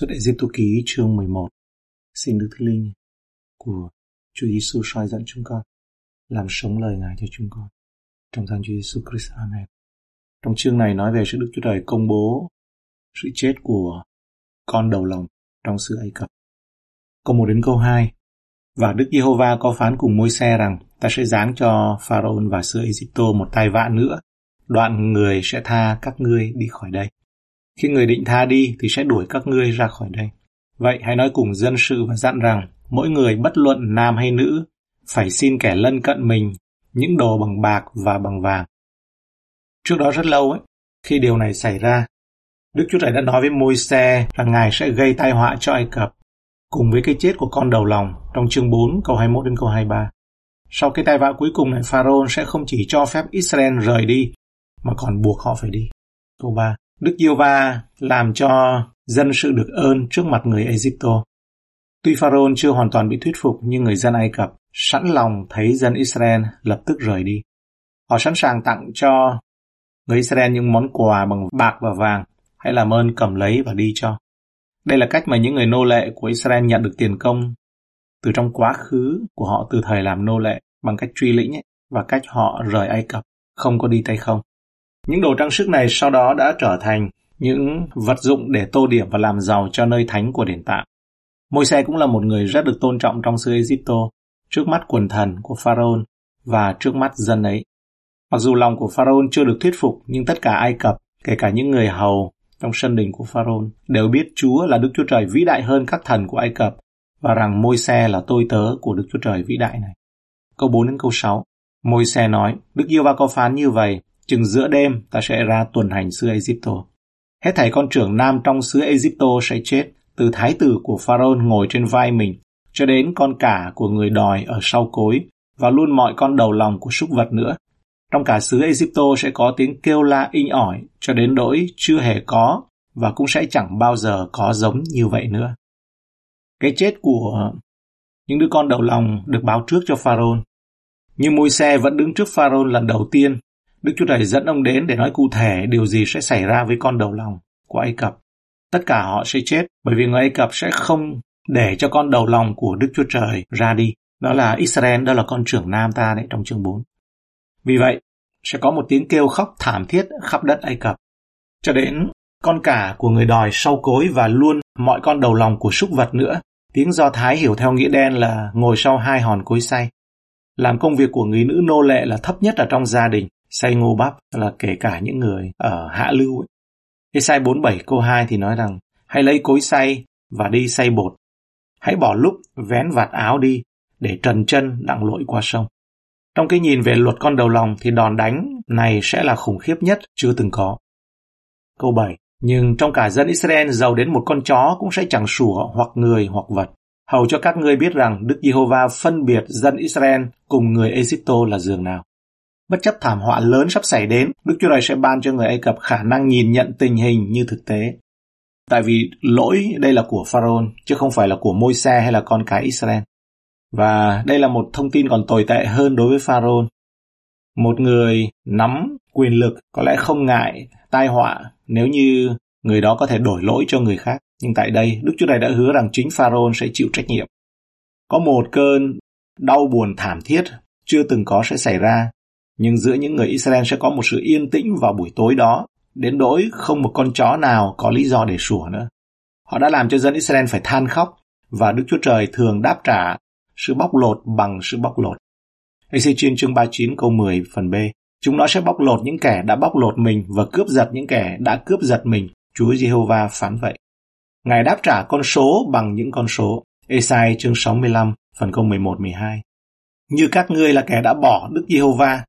Suốt đại diêm tu ký, chương 11 Xin Đức Thánh Linh của Chúa Giêsu soi dẫn chúng con, làm sống lời Ngài cho chúng con. Trong danh Chúa Giêsu Christ. Amen. Trong chương này nói về sự Đức Chúa Trời công bố sự chết của con đầu lòng trong sự Ai Cập. Câu 1 đến câu 2 Và Đức Giê-hô-va có phán cùng môi xe rằng, ta sẽ giáng cho Pharaoh và xứ Ai-cập một tai vạ nữa. Đoạn người sẽ tha các ngươi đi khỏi đây. Khi người định tha đi thì sẽ đuổi các ngươi ra khỏi đây. Vậy hãy nói cùng dân sự và dặn rằng mỗi người bất luận nam hay nữ phải xin kẻ lân cận mình những đồ bằng bạc và bằng vàng. Trước đó rất lâu ấy, khi điều này xảy ra, Đức Chúa Trời đã nói với môi xe rằng Ngài sẽ gây tai họa cho Ai Cập cùng với cái chết của con đầu lòng trong chương 4 câu 21 đến câu 23. Sau cái tai vạ cuối cùng này, Pharaoh sẽ không chỉ cho phép Israel rời đi mà còn buộc họ phải đi. Câu 3. Đức Yêu Va làm cho dân sự được ơn trước mặt người Egypto. Tuy Pharaoh chưa hoàn toàn bị thuyết phục nhưng người dân Ai Cập sẵn lòng thấy dân Israel lập tức rời đi. Họ sẵn sàng tặng cho người Israel những món quà bằng bạc và vàng, hãy làm ơn cầm lấy và đi cho. Đây là cách mà những người nô lệ của Israel nhận được tiền công từ trong quá khứ của họ từ thời làm nô lệ bằng cách truy lĩnh ấy, và cách họ rời Ai Cập, không có đi tay không. Những đồ trang sức này sau đó đã trở thành những vật dụng để tô điểm và làm giàu cho nơi thánh của đền tạm. Môi xe cũng là một người rất được tôn trọng trong xứ Egypto, trước mắt quần thần của Pharaoh và trước mắt dân ấy. Mặc dù lòng của Pharaoh chưa được thuyết phục, nhưng tất cả Ai Cập, kể cả những người hầu trong sân đình của Pharaoh, đều biết Chúa là Đức Chúa Trời vĩ đại hơn các thần của Ai Cập và rằng môi xe là tôi tớ của Đức Chúa Trời vĩ đại này. Câu 4 đến câu 6 Môi xe nói, Đức Yêu Va có phán như vậy, chừng giữa đêm ta sẽ ra tuần hành xứ Egypto. Hết thảy con trưởng nam trong xứ Egypto sẽ chết, từ thái tử của Pharaoh ngồi trên vai mình, cho đến con cả của người đòi ở sau cối, và luôn mọi con đầu lòng của súc vật nữa. Trong cả xứ Egypto sẽ có tiếng kêu la inh ỏi, cho đến đỗi chưa hề có, và cũng sẽ chẳng bao giờ có giống như vậy nữa. Cái chết của những đứa con đầu lòng được báo trước cho Pharaoh. Nhưng môi xe vẫn đứng trước Pharaoh lần đầu tiên Đức Chúa Trời dẫn ông đến để nói cụ thể điều gì sẽ xảy ra với con đầu lòng của Ai Cập. Tất cả họ sẽ chết bởi vì người Ai Cập sẽ không để cho con đầu lòng của Đức Chúa Trời ra đi. Đó là Israel, đó là con trưởng nam ta đấy trong chương 4. Vì vậy, sẽ có một tiếng kêu khóc thảm thiết khắp đất Ai Cập. Cho đến con cả của người đòi sau cối và luôn mọi con đầu lòng của súc vật nữa. Tiếng Do Thái hiểu theo nghĩa đen là ngồi sau hai hòn cối say, Làm công việc của người nữ nô lệ là thấp nhất ở trong gia đình xay ngô bắp là kể cả những người ở hạ lưu ấy. Esai 47 câu 2 thì nói rằng, hãy lấy cối xay và đi xay bột. Hãy bỏ lúc vén vạt áo đi, để trần chân đặng lội qua sông. Trong cái nhìn về luật con đầu lòng thì đòn đánh này sẽ là khủng khiếp nhất chưa từng có. Câu 7. Nhưng trong cả dân Israel giàu đến một con chó cũng sẽ chẳng sủa hoặc người hoặc vật. Hầu cho các ngươi biết rằng Đức Giê-hô-va phân biệt dân Israel cùng người Egypto là giường nào. Bất chấp thảm họa lớn sắp xảy đến, Đức Chúa Trời sẽ ban cho người Ai Cập khả năng nhìn nhận tình hình như thực tế. Tại vì lỗi đây là của Pharaoh, chứ không phải là của môi xe hay là con cái Israel. Và đây là một thông tin còn tồi tệ hơn đối với Pharaoh. Một người nắm quyền lực có lẽ không ngại tai họa nếu như người đó có thể đổi lỗi cho người khác. Nhưng tại đây, Đức Chúa Trời đã hứa rằng chính Pharaoh sẽ chịu trách nhiệm. Có một cơn đau buồn thảm thiết chưa từng có sẽ xảy ra nhưng giữa những người Israel sẽ có một sự yên tĩnh vào buổi tối đó, đến nỗi không một con chó nào có lý do để sủa nữa. Họ đã làm cho dân Israel phải than khóc, và Đức Chúa Trời thường đáp trả sự bóc lột bằng sự bóc lột. Ezechiel chương 39 câu 10 phần B Chúng nó sẽ bóc lột những kẻ đã bóc lột mình và cướp giật những kẻ đã cướp giật mình. Chúa Giê-hô-va phán vậy. Ngài đáp trả con số bằng những con số. Esai chương 65 phần câu 11-12 Như các ngươi là kẻ đã bỏ Đức Giê-hô-va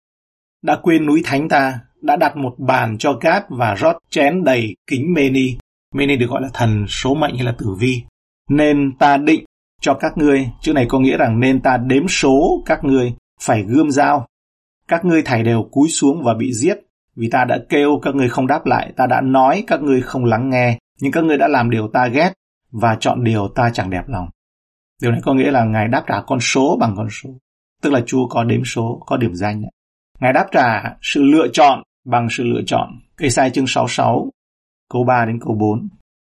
đã quên núi thánh ta, đã đặt một bàn cho cát và rót chén đầy kính Meni. Meni được gọi là thần số mệnh hay là tử vi. Nên ta định cho các ngươi, chữ này có nghĩa rằng nên ta đếm số các ngươi phải gươm dao. Các ngươi thảy đều cúi xuống và bị giết, vì ta đã kêu các ngươi không đáp lại, ta đã nói các ngươi không lắng nghe, nhưng các ngươi đã làm điều ta ghét và chọn điều ta chẳng đẹp lòng. Điều này có nghĩa là Ngài đáp trả con số bằng con số, tức là Chúa có đếm số, có điểm danh. Ấy. Ngài đáp trả sự lựa chọn bằng sự lựa chọn. Esai chương 66, câu 3 đến câu 4.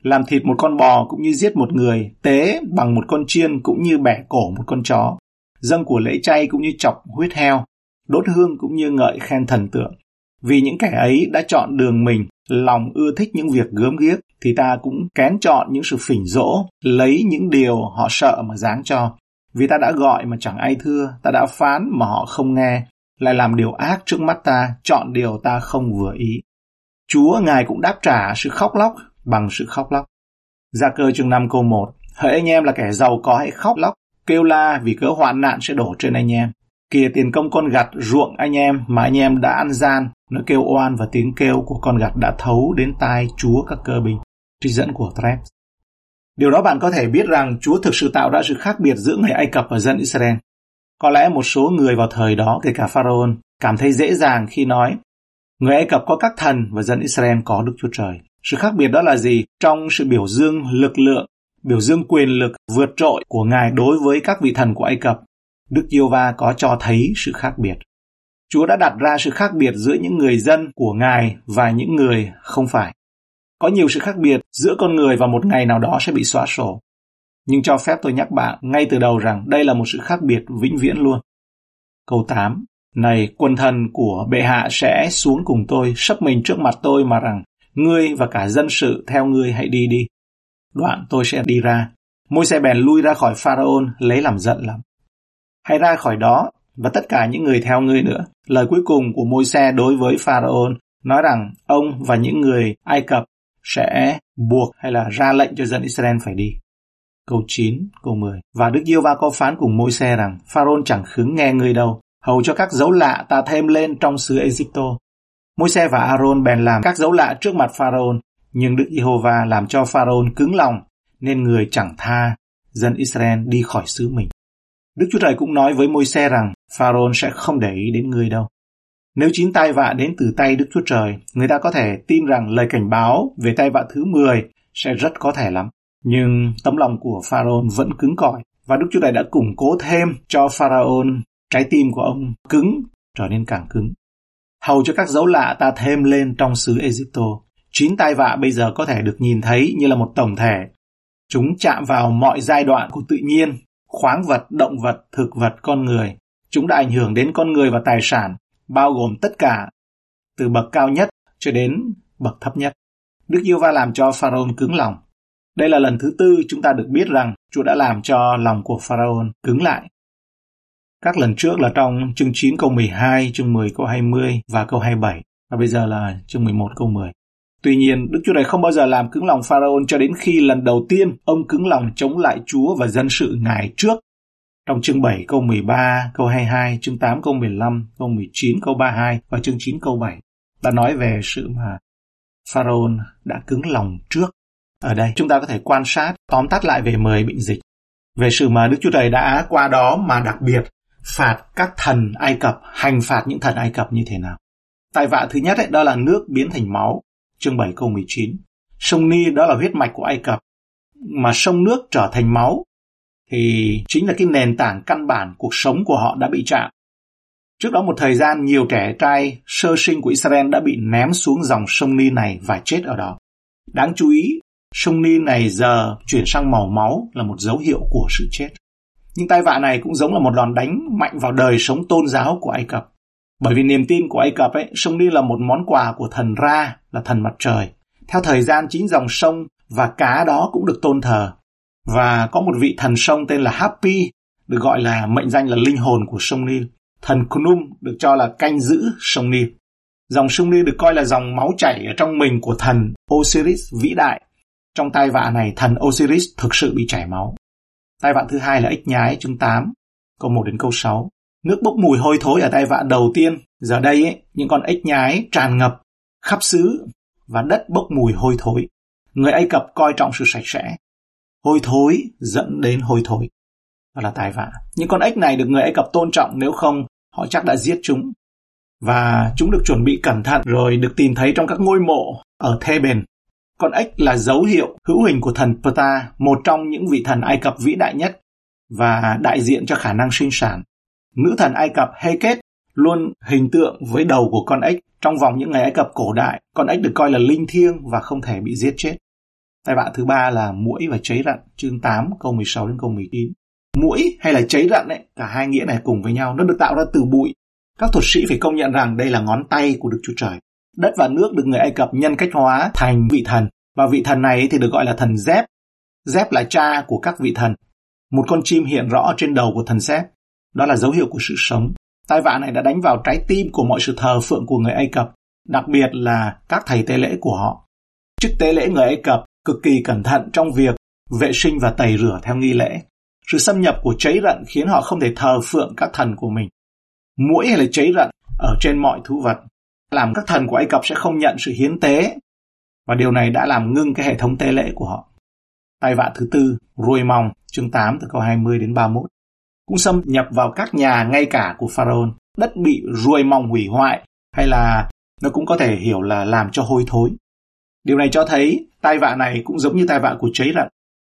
làm thịt một con bò cũng như giết một người, tế bằng một con chiên cũng như bẻ cổ một con chó, dâng của lễ chay cũng như chọc huyết heo, đốt hương cũng như ngợi khen thần tượng. Vì những kẻ ấy đã chọn đường mình, lòng ưa thích những việc gớm ghiếc, thì ta cũng kén chọn những sự phỉnh dỗ, lấy những điều họ sợ mà giáng cho. Vì ta đã gọi mà chẳng ai thưa, ta đã phán mà họ không nghe, lại làm điều ác trước mắt ta, chọn điều ta không vừa ý. Chúa Ngài cũng đáp trả sự khóc lóc bằng sự khóc lóc. Gia cơ chương 5 câu 1 Hỡi anh em là kẻ giàu có hãy khóc lóc, kêu la vì cớ hoạn nạn sẽ đổ trên anh em. Kìa tiền công con gặt ruộng anh em mà anh em đã ăn gian, nó kêu oan và tiếng kêu của con gặt đã thấu đến tai Chúa các cơ bình Trích dẫn của Trep. Điều đó bạn có thể biết rằng Chúa thực sự tạo ra sự khác biệt giữa người Ai Cập và dân Israel. Có lẽ một số người vào thời đó, kể cả Pharaoh, cảm thấy dễ dàng khi nói người Ai Cập có các thần và dân Israel có Đức Chúa Trời. Sự khác biệt đó là gì? Trong sự biểu dương lực lượng, biểu dương quyền lực vượt trội của Ngài đối với các vị thần của Ai Cập, Đức Yêu va có cho thấy sự khác biệt. Chúa đã đặt ra sự khác biệt giữa những người dân của Ngài và những người không phải. Có nhiều sự khác biệt giữa con người và một ngày nào đó sẽ bị xóa sổ. Nhưng cho phép tôi nhắc bạn ngay từ đầu rằng đây là một sự khác biệt vĩnh viễn luôn. Câu 8. Này, quân thần của bệ hạ sẽ xuống cùng tôi, sắp mình trước mặt tôi mà rằng, ngươi và cả dân sự theo ngươi hãy đi đi. Đoạn tôi sẽ đi ra. Môi xe bèn lui ra khỏi Pharaon lấy làm giận lắm. Hãy ra khỏi đó và tất cả những người theo ngươi nữa. Lời cuối cùng của môi xe đối với Pharaon nói rằng ông và những người Ai Cập sẽ buộc hay là ra lệnh cho dân Israel phải đi. Câu 9, câu 10. Và Đức Yêu Va có phán cùng môi xe rằng Pharaon chẳng khứng nghe người đâu, hầu cho các dấu lạ ta thêm lên trong xứ Egypto. Môi xe và Aaron bèn làm các dấu lạ trước mặt Pharaoh, nhưng Đức Giê-hô-va làm cho Pharaoh cứng lòng, nên người chẳng tha dân Israel đi khỏi xứ mình. Đức Chúa Trời cũng nói với môi xe rằng Pharaoh sẽ không để ý đến người đâu. Nếu chín tai vạ đến từ tay Đức Chúa Trời, người ta có thể tin rằng lời cảnh báo về tai vạ thứ 10 sẽ rất có thể lắm. Nhưng tấm lòng của Pharaoh vẫn cứng cỏi và Đức Chúa Trời đã củng cố thêm cho Pharaoh trái tim của ông cứng trở nên càng cứng. Hầu cho các dấu lạ ta thêm lên trong xứ Egypto. Chín tai vạ bây giờ có thể được nhìn thấy như là một tổng thể. Chúng chạm vào mọi giai đoạn của tự nhiên, khoáng vật, động vật, thực vật, con người. Chúng đã ảnh hưởng đến con người và tài sản, bao gồm tất cả, từ bậc cao nhất cho đến bậc thấp nhất. Đức Yêu Va làm cho Pharaoh cứng lòng. Đây là lần thứ tư chúng ta được biết rằng Chúa đã làm cho lòng của Pharaoh cứng lại. Các lần trước là trong chương 9 câu 12, chương 10 câu 20 và câu 27. Và bây giờ là chương 11 câu 10. Tuy nhiên, Đức Chúa Trời không bao giờ làm cứng lòng Pharaoh cho đến khi lần đầu tiên ông cứng lòng chống lại Chúa và dân sự Ngài trước. Trong chương 7 câu 13, câu 22, chương 8 câu 15, câu 19 câu 32 và chương 9 câu 7 ta nói về sự mà Pharaoh đã cứng lòng trước. Ở đây chúng ta có thể quan sát tóm tắt lại về mời bệnh dịch. Về sự mà Đức Chúa Trời đã qua đó mà đặc biệt phạt các thần Ai Cập, hành phạt những thần Ai Cập như thế nào. Tài vạ thứ nhất ấy, đó là nước biến thành máu, chương 7 câu 19. Sông Ni đó là huyết mạch của Ai Cập, mà sông nước trở thành máu thì chính là cái nền tảng căn bản cuộc sống của họ đã bị chạm. Trước đó một thời gian nhiều trẻ trai sơ sinh của Israel đã bị ném xuống dòng sông Ni này và chết ở đó. Đáng chú ý, sông Ni này giờ chuyển sang màu máu là một dấu hiệu của sự chết. Nhưng tai vạ này cũng giống là một đòn đánh mạnh vào đời sống tôn giáo của Ai Cập. Bởi vì niềm tin của Ai Cập ấy, sông Ni là một món quà của thần Ra, là thần mặt trời. Theo thời gian chính dòng sông và cá đó cũng được tôn thờ. Và có một vị thần sông tên là Happy, được gọi là mệnh danh là linh hồn của sông Nil. Thần Khnum được cho là canh giữ sông Nil. Dòng sông Nil được coi là dòng máu chảy ở trong mình của thần Osiris vĩ đại. Trong tai vạ này, thần Osiris thực sự bị chảy máu. Tai vạ thứ hai là ích nhái chương 8, câu 1 đến câu 6. Nước bốc mùi hôi thối ở tai vạ đầu tiên, giờ đây ấy, những con ếch nhái tràn ngập khắp xứ và đất bốc mùi hôi thối. Người Ai Cập coi trọng sự sạch sẽ. Hôi thối dẫn đến hôi thối. Đó là tai vạ. Những con ếch này được người Ai Cập tôn trọng nếu không họ chắc đã giết chúng. Và chúng được chuẩn bị cẩn thận rồi được tìm thấy trong các ngôi mộ ở Theben con ếch là dấu hiệu hữu hình của thần Ptah, một trong những vị thần Ai Cập vĩ đại nhất và đại diện cho khả năng sinh sản. Nữ thần Ai Cập Heket luôn hình tượng với đầu của con ếch. Trong vòng những ngày Ai Cập cổ đại, con ếch được coi là linh thiêng và không thể bị giết chết. Tai vạ thứ ba là muỗi và cháy rặn, chương 8 câu 16 đến câu 19. Muỗi hay là cháy rặn ấy, cả hai nghĩa này cùng với nhau, nó được tạo ra từ bụi. Các thuật sĩ phải công nhận rằng đây là ngón tay của Đức Chúa Trời. Đất và nước được người Ai Cập nhân cách hóa thành vị thần, và vị thần này thì được gọi là thần Zep. Zep là cha của các vị thần. Một con chim hiện rõ trên đầu của thần Zep. Đó là dấu hiệu của sự sống. Tai vạ này đã đánh vào trái tim của mọi sự thờ phượng của người Ai Cập, đặc biệt là các thầy tế lễ của họ. Chức tế lễ người Ai Cập cực kỳ cẩn thận trong việc vệ sinh và tẩy rửa theo nghi lễ. Sự xâm nhập của cháy rận khiến họ không thể thờ phượng các thần của mình. Mũi hay là cháy rận ở trên mọi thú vật làm các thần của Ai Cập sẽ không nhận sự hiến tế và điều này đã làm ngưng cái hệ thống tế lễ của họ. Tai vạ thứ tư, ruồi mòng, chương 8 từ câu 20 đến 31, cũng xâm nhập vào các nhà ngay cả của Pharaoh. Đất bị ruồi mòng hủy hoại hay là nó cũng có thể hiểu là làm cho hôi thối. Điều này cho thấy tai vạ này cũng giống như tai vạ của cháy rận.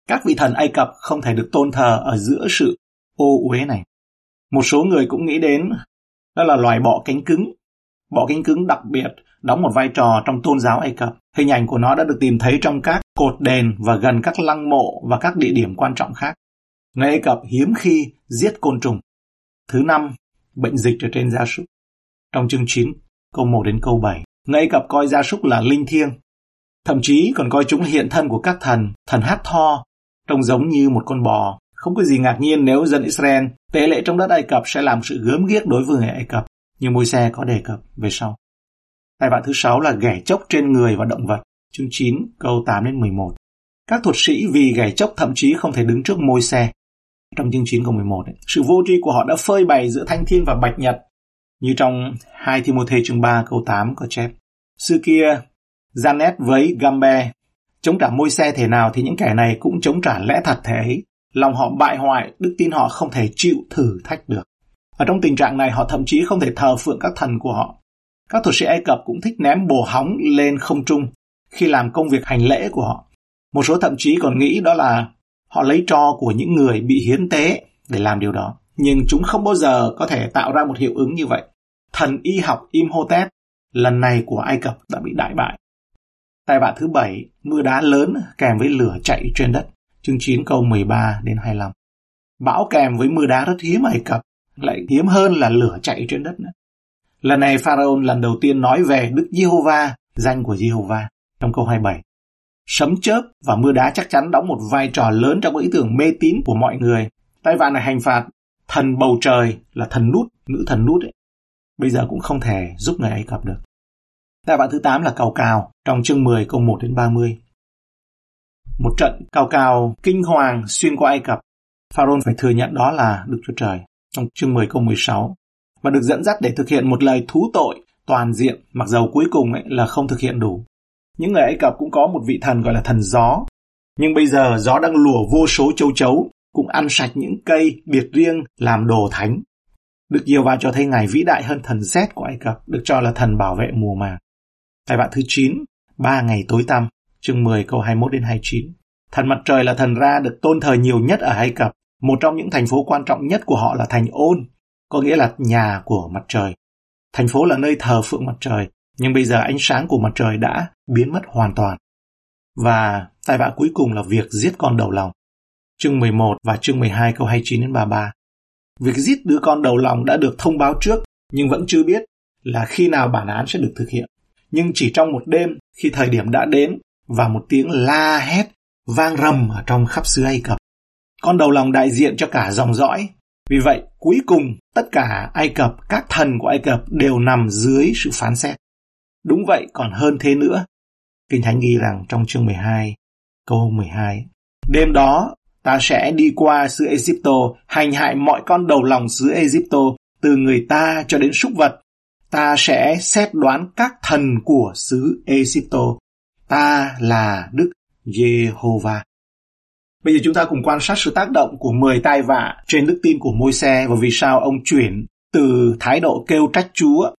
Các vị thần Ai Cập không thể được tôn thờ ở giữa sự ô uế này. Một số người cũng nghĩ đến đó là loài bọ cánh cứng. Bọ cánh cứng đặc biệt đóng một vai trò trong tôn giáo Ai Cập. Hình ảnh của nó đã được tìm thấy trong các cột đền và gần các lăng mộ và các địa điểm quan trọng khác. Người Ai Cập hiếm khi giết côn trùng. Thứ năm, bệnh dịch ở trên gia súc. Trong chương 9, câu 1 đến câu 7, người Ai Cập coi gia súc là linh thiêng, Thậm chí còn coi chúng là hiện thân của các thần, thần hát tho, trông giống như một con bò. Không có gì ngạc nhiên nếu dân Israel tế lễ trong đất Ai Cập sẽ làm sự gớm ghiếc đối với người Ai Cập, như môi xe có đề cập về sau. Tai vạ thứ sáu là ghẻ chốc trên người và động vật, chương 9, câu 8 đến 11. Các thuật sĩ vì ghẻ chốc thậm chí không thể đứng trước môi xe. Trong chương 9 câu 11, ấy, sự vô tri của họ đã phơi bày giữa thanh thiên và bạch nhật, như trong 2 Timothy chương 3 câu 8 có chép. Xưa kia, Janet với Gambe. Chống trả môi xe thể nào thì những kẻ này cũng chống trả lẽ thật thể ấy. Lòng họ bại hoại, đức tin họ không thể chịu thử thách được. Ở trong tình trạng này họ thậm chí không thể thờ phượng các thần của họ. Các thuật sĩ Ai Cập cũng thích ném bồ hóng lên không trung khi làm công việc hành lễ của họ. Một số thậm chí còn nghĩ đó là họ lấy tro của những người bị hiến tế để làm điều đó. Nhưng chúng không bao giờ có thể tạo ra một hiệu ứng như vậy. Thần y học Imhotep lần này của Ai Cập đã bị đại bại. Tai vạ thứ bảy, mưa đá lớn kèm với lửa chạy trên đất, chương 9 câu 13 đến 25. Bão kèm với mưa đá rất hiếm Ai Cập, lại hiếm hơn là lửa chạy trên đất nữa. Lần này Pharaoh lần đầu tiên nói về Đức Giê-hô-va, danh của Giê-hô-va, trong câu 27. Sấm chớp và mưa đá chắc chắn đóng một vai trò lớn trong ý tưởng mê tín của mọi người. Tai vạn này hành phạt thần bầu trời là thần nút, nữ thần nút ấy. Bây giờ cũng không thể giúp người Ai Cập được. Đại vạn thứ 8 là cào cào trong chương 10 câu 1 đến 30. Một trận cào cào kinh hoàng xuyên qua Ai Cập. Pharaoh phải thừa nhận đó là Đức Chúa Trời trong chương 10 câu 16 và được dẫn dắt để thực hiện một lời thú tội toàn diện mặc dầu cuối cùng ấy là không thực hiện đủ. Những người Ai Cập cũng có một vị thần gọi là thần gió. Nhưng bây giờ gió đang lùa vô số châu chấu, cũng ăn sạch những cây biệt riêng làm đồ thánh. Đức Diêu Va cho thấy Ngài vĩ đại hơn thần xét của Ai Cập, được cho là thần bảo vệ mùa màng. Tài vạn thứ 9, ba ngày tối tăm, chương 10 câu 21 đến 29. Thần mặt trời là thần Ra được tôn thờ nhiều nhất ở Ai Cập. Một trong những thành phố quan trọng nhất của họ là thành Ôn, có nghĩa là nhà của mặt trời. Thành phố là nơi thờ phượng mặt trời, nhưng bây giờ ánh sáng của mặt trời đã biến mất hoàn toàn. Và tai vạ cuối cùng là việc giết con đầu lòng. Chương 11 và chương 12 câu 29 đến 33. Việc giết đứa con đầu lòng đã được thông báo trước, nhưng vẫn chưa biết là khi nào bản án sẽ được thực hiện nhưng chỉ trong một đêm khi thời điểm đã đến và một tiếng la hét vang rầm ở trong khắp xứ Ai Cập. Con đầu lòng đại diện cho cả dòng dõi. Vì vậy, cuối cùng tất cả Ai Cập, các thần của Ai Cập đều nằm dưới sự phán xét. Đúng vậy, còn hơn thế nữa. Kinh Thánh ghi rằng trong chương 12, câu 12, Đêm đó, ta sẽ đi qua xứ Egypto, hành hại mọi con đầu lòng xứ Egypto, từ người ta cho đến súc vật, ta sẽ xét đoán các thần của xứ Egypto. Ta là Đức jehovah Bây giờ chúng ta cùng quan sát sự tác động của 10 tai vạ trên đức tin của môi xe và vì sao ông chuyển từ thái độ kêu trách Chúa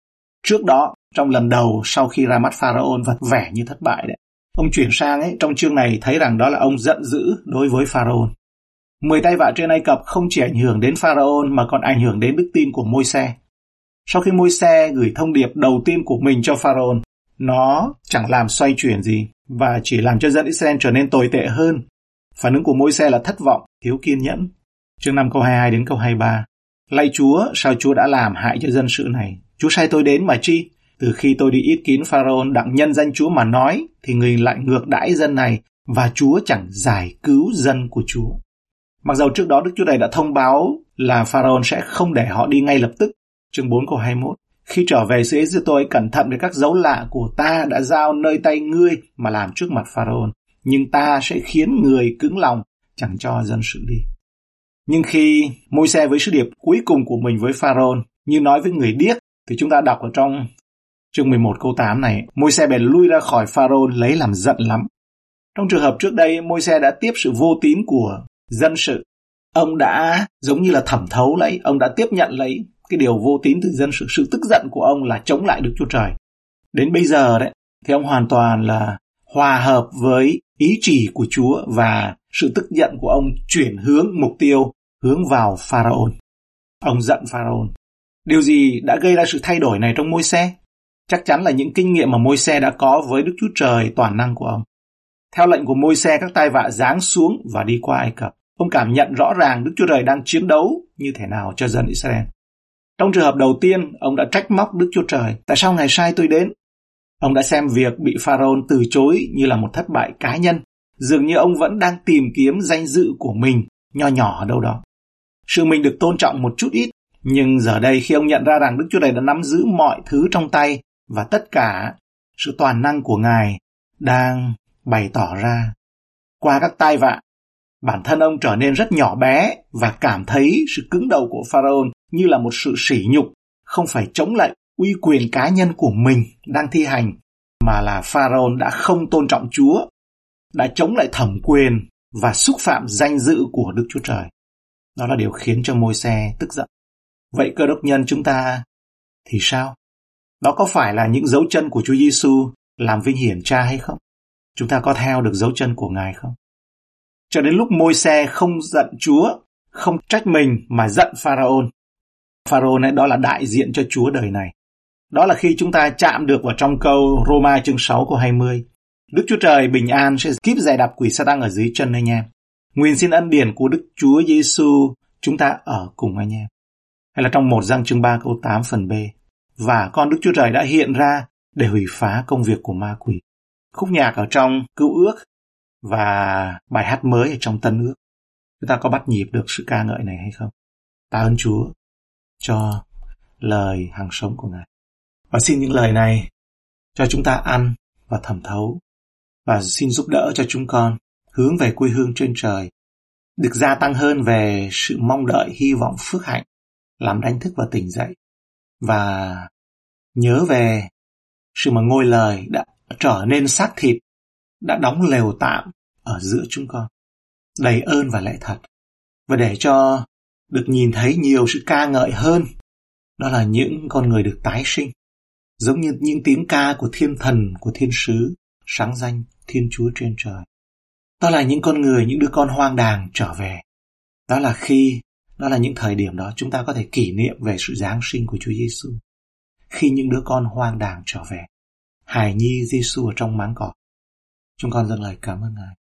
trước đó trong lần đầu sau khi ra mắt Pharaoh và vẻ như thất bại đấy. Ông chuyển sang ấy, trong chương này thấy rằng đó là ông giận dữ đối với Pharaoh. Mười tay vạ trên Ai Cập không chỉ ảnh hưởng đến Pharaoh mà còn ảnh hưởng đến đức tin của môi xe. Sau khi môi xe gửi thông điệp đầu tiên của mình cho Pharaoh, nó chẳng làm xoay chuyển gì, và chỉ làm cho dân Israel trở nên tồi tệ hơn. Phản ứng của môi xe là thất vọng, thiếu kiên nhẫn. Chương 5 câu 22 đến câu 23. Lạy Chúa, sao Chúa đã làm hại cho dân sự này? Chúa sai tôi đến mà chi? Từ khi tôi đi ít kín Pharaoh đặng nhân danh Chúa mà nói, thì người lại ngược đãi dân này, và Chúa chẳng giải cứu dân của Chúa. Mặc dầu trước đó Đức Chúa Trời đã thông báo là Pharaoh sẽ không để họ đi ngay lập tức. Chương 4 câu 21. Khi trở về xứ Ê tôi cẩn thận với các dấu lạ của ta đã giao nơi tay ngươi mà làm trước mặt Pharaoh, nhưng ta sẽ khiến người cứng lòng, chẳng cho dân sự đi. Nhưng khi môi xe với sứ điệp cuối cùng của mình với Pharaoh như nói với người điếc thì chúng ta đọc ở trong chương 11 câu 8 này, môi xe bèn lui ra khỏi Pharaoh lấy làm giận lắm. Trong trường hợp trước đây, môi xe đã tiếp sự vô tín của dân sự. Ông đã giống như là thẩm thấu lấy, ông đã tiếp nhận lấy cái điều vô tín từ dân sự. Sự tức giận của ông là chống lại Đức Chúa Trời. Đến bây giờ đấy, thì ông hoàn toàn là hòa hợp với ý chỉ của Chúa và sự tức giận của ông chuyển hướng mục tiêu hướng vào Pharaoh. Ông giận Pharaoh. Điều gì đã gây ra sự thay đổi này trong môi xe? Chắc chắn là những kinh nghiệm mà môi xe đã có với Đức Chúa Trời toàn năng của ông. Theo lệnh của môi xe các tai vạ giáng xuống và đi qua Ai Cập. Ông cảm nhận rõ ràng Đức Chúa Trời đang chiến đấu như thế nào cho dân Israel. Trong trường hợp đầu tiên, ông đã trách móc Đức Chúa Trời. Tại sao Ngài sai tôi đến? Ông đã xem việc bị Pharaoh từ chối như là một thất bại cá nhân. Dường như ông vẫn đang tìm kiếm danh dự của mình nho nhỏ ở đâu đó. Sự mình được tôn trọng một chút ít, nhưng giờ đây khi ông nhận ra rằng Đức Chúa Trời đã nắm giữ mọi thứ trong tay và tất cả sự toàn năng của Ngài đang bày tỏ ra qua các tai vạ, bản thân ông trở nên rất nhỏ bé và cảm thấy sự cứng đầu của Pharaoh như là một sự sỉ nhục, không phải chống lại uy quyền cá nhân của mình đang thi hành, mà là Pharaoh đã không tôn trọng Chúa, đã chống lại thẩm quyền và xúc phạm danh dự của Đức Chúa Trời. Đó là điều khiến cho môi xe tức giận. Vậy cơ đốc nhân chúng ta thì sao? Đó có phải là những dấu chân của Chúa Giêsu làm vinh hiển cha hay không? Chúng ta có theo được dấu chân của Ngài không? Cho đến lúc môi xe không giận Chúa, không trách mình mà giận pharaoh. Pharaoh ấy đó là đại diện cho Chúa đời này. Đó là khi chúng ta chạm được vào trong câu Roma chương 6 câu 20. Đức Chúa Trời bình an sẽ kíp giải đạp quỷ sa tăng ở dưới chân anh em. Nguyện xin ân điển của Đức Chúa Giêsu chúng ta ở cùng anh em. Hay là trong một răng chương 3 câu 8 phần B. Và con Đức Chúa Trời đã hiện ra để hủy phá công việc của ma quỷ. Khúc nhạc ở trong Cứu ước và bài hát mới ở trong Tân ước. Chúng ta có bắt nhịp được sự ca ngợi này hay không? Ta ơn Chúa cho lời hàng sống của Ngài. Và xin những lời này cho chúng ta ăn và thẩm thấu. Và xin giúp đỡ cho chúng con hướng về quê hương trên trời, được gia tăng hơn về sự mong đợi hy vọng phước hạnh, làm đánh thức và tỉnh dậy, và nhớ về sự mà ngôi lời đã trở nên xác thịt, đã đóng lều tạm ở giữa chúng con, đầy ơn và lẽ thật, và để cho được nhìn thấy nhiều sự ca ngợi hơn, đó là những con người được tái sinh, giống như những tiếng ca của thiên thần, của thiên sứ, sáng danh Thiên Chúa trên trời. Đó là những con người, những đứa con hoang đàng trở về. Đó là khi, đó là những thời điểm đó chúng ta có thể kỷ niệm về sự Giáng sinh của Chúa Giêsu. Khi những đứa con hoang đàng trở về, hài nhi Giêsu ở trong máng cỏ. Chúng con dâng lời cảm ơn Ngài.